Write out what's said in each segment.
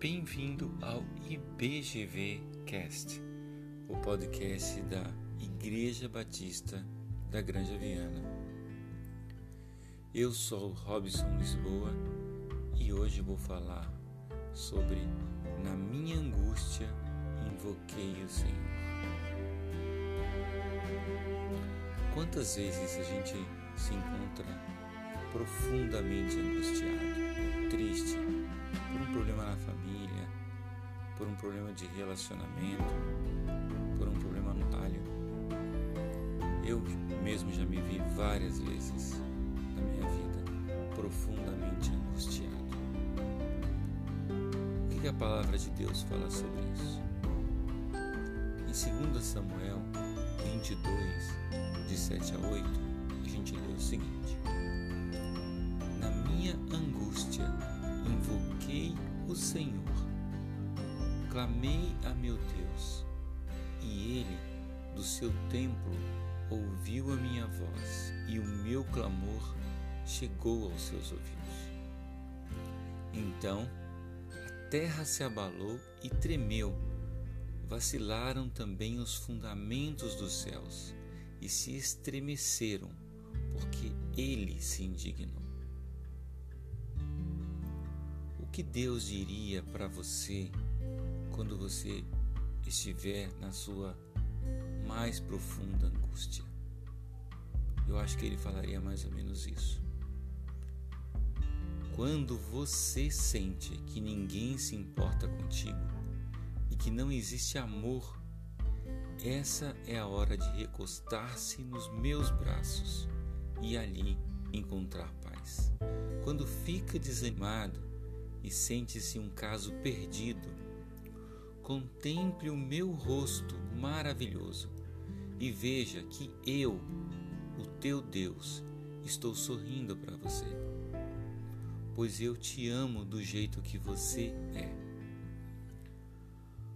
Bem-vindo ao IBGV Cast, o podcast da Igreja Batista da Granja Viana. Eu sou Robson Lisboa e hoje vou falar sobre Na minha angústia invoquei o Senhor. Quantas vezes a gente se encontra profundamente angustiado, triste, problema de relacionamento, por um problema no talho. Eu mesmo já me vi várias vezes na minha vida profundamente angustiado. O que a palavra de Deus fala sobre isso? Em 2 Samuel 22, de 7 a 8, a gente lê o seguinte: Na minha angústia, invoquei o Senhor. Clamei a meu Deus, e ele, do seu templo, ouviu a minha voz, e o meu clamor chegou aos seus ouvidos. Então a terra se abalou e tremeu, vacilaram também os fundamentos dos céus e se estremeceram, porque ele se indignou. que Deus diria para você quando você estiver na sua mais profunda angústia? Eu acho que ele falaria mais ou menos isso. Quando você sente que ninguém se importa contigo e que não existe amor, essa é a hora de recostar-se nos meus braços e ali encontrar paz. Quando fica desanimado, e sente-se um caso perdido, contemple o meu rosto maravilhoso e veja que eu, o teu Deus, estou sorrindo para você, pois eu te amo do jeito que você é.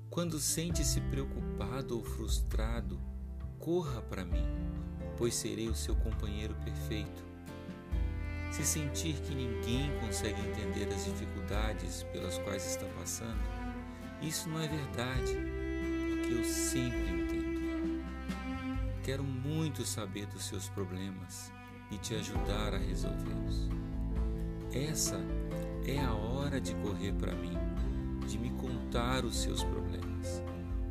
Quando sente-se preocupado ou frustrado, corra para mim, pois serei o seu companheiro perfeito se sentir que ninguém consegue entender as dificuldades pelas quais está passando, isso não é verdade, porque eu sempre entendo. Quero muito saber dos seus problemas e te ajudar a resolvê-los. Essa é a hora de correr para mim, de me contar os seus problemas,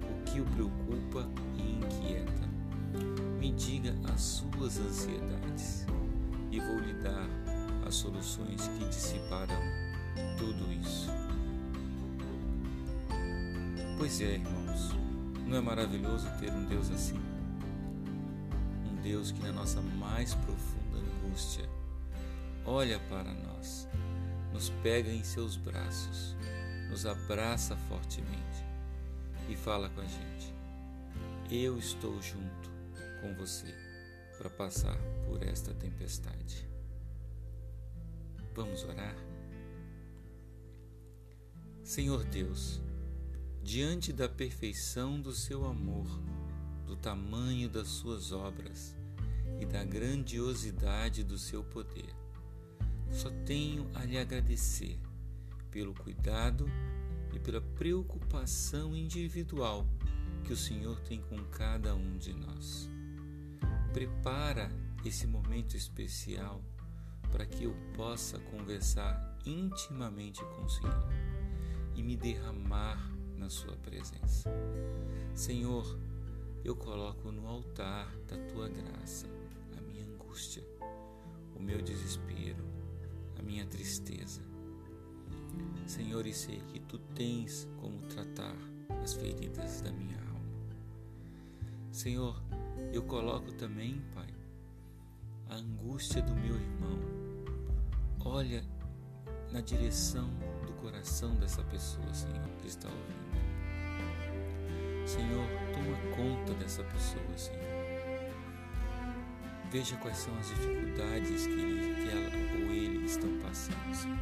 o que o preocupa e inquieta. Me diga as suas ansiedades e vou lhe dar as soluções que dissiparão tudo isso. Pois é, irmãos, não é maravilhoso ter um Deus assim? Um Deus que, na nossa mais profunda angústia, olha para nós, nos pega em seus braços, nos abraça fortemente e fala com a gente: Eu estou junto com você para passar por esta tempestade. Vamos orar? Senhor Deus, diante da perfeição do seu amor, do tamanho das suas obras e da grandiosidade do seu poder, só tenho a lhe agradecer pelo cuidado e pela preocupação individual que o Senhor tem com cada um de nós. Prepara esse momento especial para que eu possa conversar intimamente com o Senhor e me derramar na Sua presença. Senhor, eu coloco no altar da Tua graça a minha angústia, o meu desespero, a minha tristeza. Senhor, e sei que Tu tens como tratar as feridas da minha alma. Senhor, eu coloco também, Pai, a angústia do meu irmão, Olha na direção coração dessa pessoa, Senhor, que está ouvindo. Senhor, toma conta dessa pessoa, Senhor. Veja quais são as dificuldades que, ele, que ela ou ele estão passando, Senhor.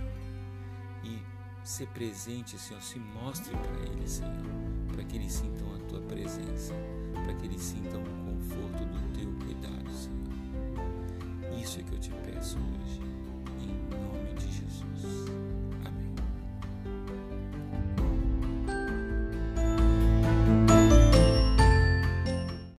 E se presente, Senhor, se mostre para ele, Senhor, para que eles sintam a tua presença, para que eles sintam o conforto do teu cuidado, Senhor. Isso é que eu te peço hoje